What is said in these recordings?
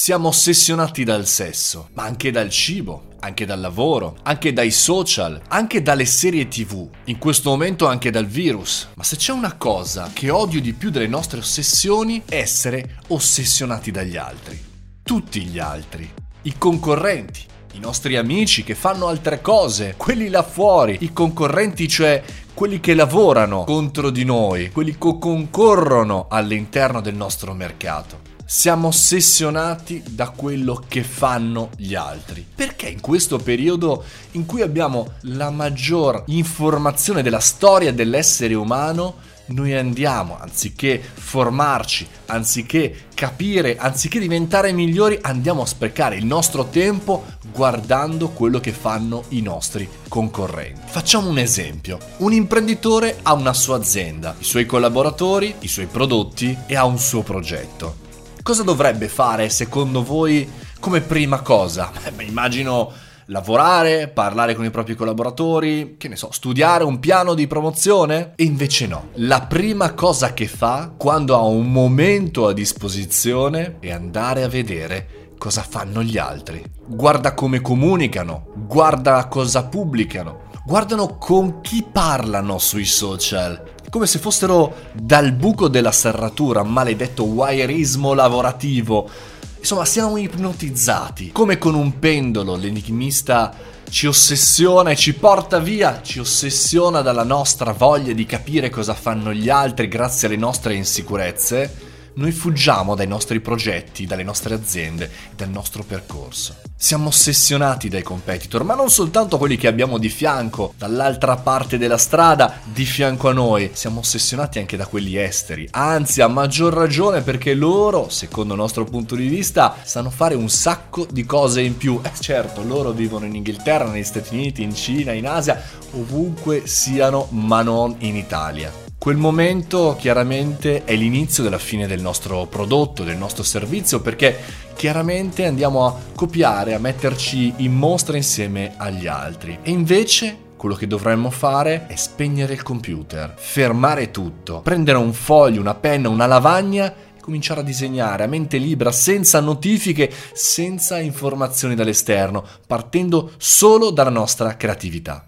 Siamo ossessionati dal sesso, ma anche dal cibo, anche dal lavoro, anche dai social, anche dalle serie tv, in questo momento anche dal virus. Ma se c'è una cosa che odio di più delle nostre ossessioni è essere ossessionati dagli altri. Tutti gli altri. I concorrenti, i nostri amici che fanno altre cose, quelli là fuori, i concorrenti cioè quelli che lavorano contro di noi, quelli che concorrono all'interno del nostro mercato siamo ossessionati da quello che fanno gli altri. Perché in questo periodo in cui abbiamo la maggior informazione della storia dell'essere umano, noi andiamo, anziché formarci, anziché capire, anziché diventare migliori, andiamo a sprecare il nostro tempo guardando quello che fanno i nostri concorrenti. Facciamo un esempio. Un imprenditore ha una sua azienda, i suoi collaboratori, i suoi prodotti e ha un suo progetto cosa dovrebbe fare secondo voi come prima cosa? Beh, immagino lavorare, parlare con i propri collaboratori, che ne so, studiare un piano di promozione? E invece no. La prima cosa che fa quando ha un momento a disposizione è andare a vedere cosa fanno gli altri. Guarda come comunicano, guarda cosa pubblicano, guardano con chi parlano sui social, come se fossero dal buco della serratura, maledetto wireismo lavorativo. Insomma, siamo ipnotizzati, come con un pendolo, l'enigmista ci ossessiona e ci porta via, ci ossessiona dalla nostra voglia di capire cosa fanno gli altri grazie alle nostre insicurezze noi fuggiamo dai nostri progetti, dalle nostre aziende, dal nostro percorso. Siamo ossessionati dai competitor, ma non soltanto quelli che abbiamo di fianco, dall'altra parte della strada, di fianco a noi, siamo ossessionati anche da quelli esteri, anzi a maggior ragione perché loro, secondo il nostro punto di vista, sanno fare un sacco di cose in più. Eh certo, loro vivono in Inghilterra, negli Stati Uniti, in Cina, in Asia, ovunque siano, ma non in Italia. Quel momento chiaramente è l'inizio della fine del nostro prodotto, del nostro servizio, perché chiaramente andiamo a copiare, a metterci in mostra insieme agli altri. E invece quello che dovremmo fare è spegnere il computer, fermare tutto, prendere un foglio, una penna, una lavagna e cominciare a disegnare a mente libera, senza notifiche, senza informazioni dall'esterno, partendo solo dalla nostra creatività.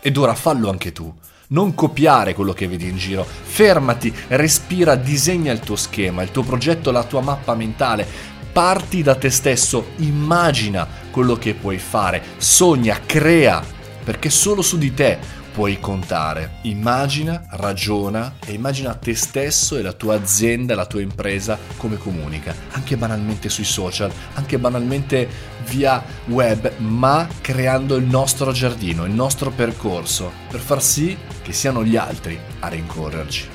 Ed ora fallo anche tu non copiare quello che vedi in giro. Fermati, respira, disegna il tuo schema, il tuo progetto, la tua mappa mentale. Parti da te stesso, immagina quello che puoi fare, sogna, crea, perché solo su di te puoi contare. Immagina, ragiona e immagina te stesso e la tua azienda, la tua impresa come comunica, anche banalmente sui social, anche banalmente via web, ma creando il nostro giardino, il nostro percorso, per far sì che siano gli altri a rincorrerci.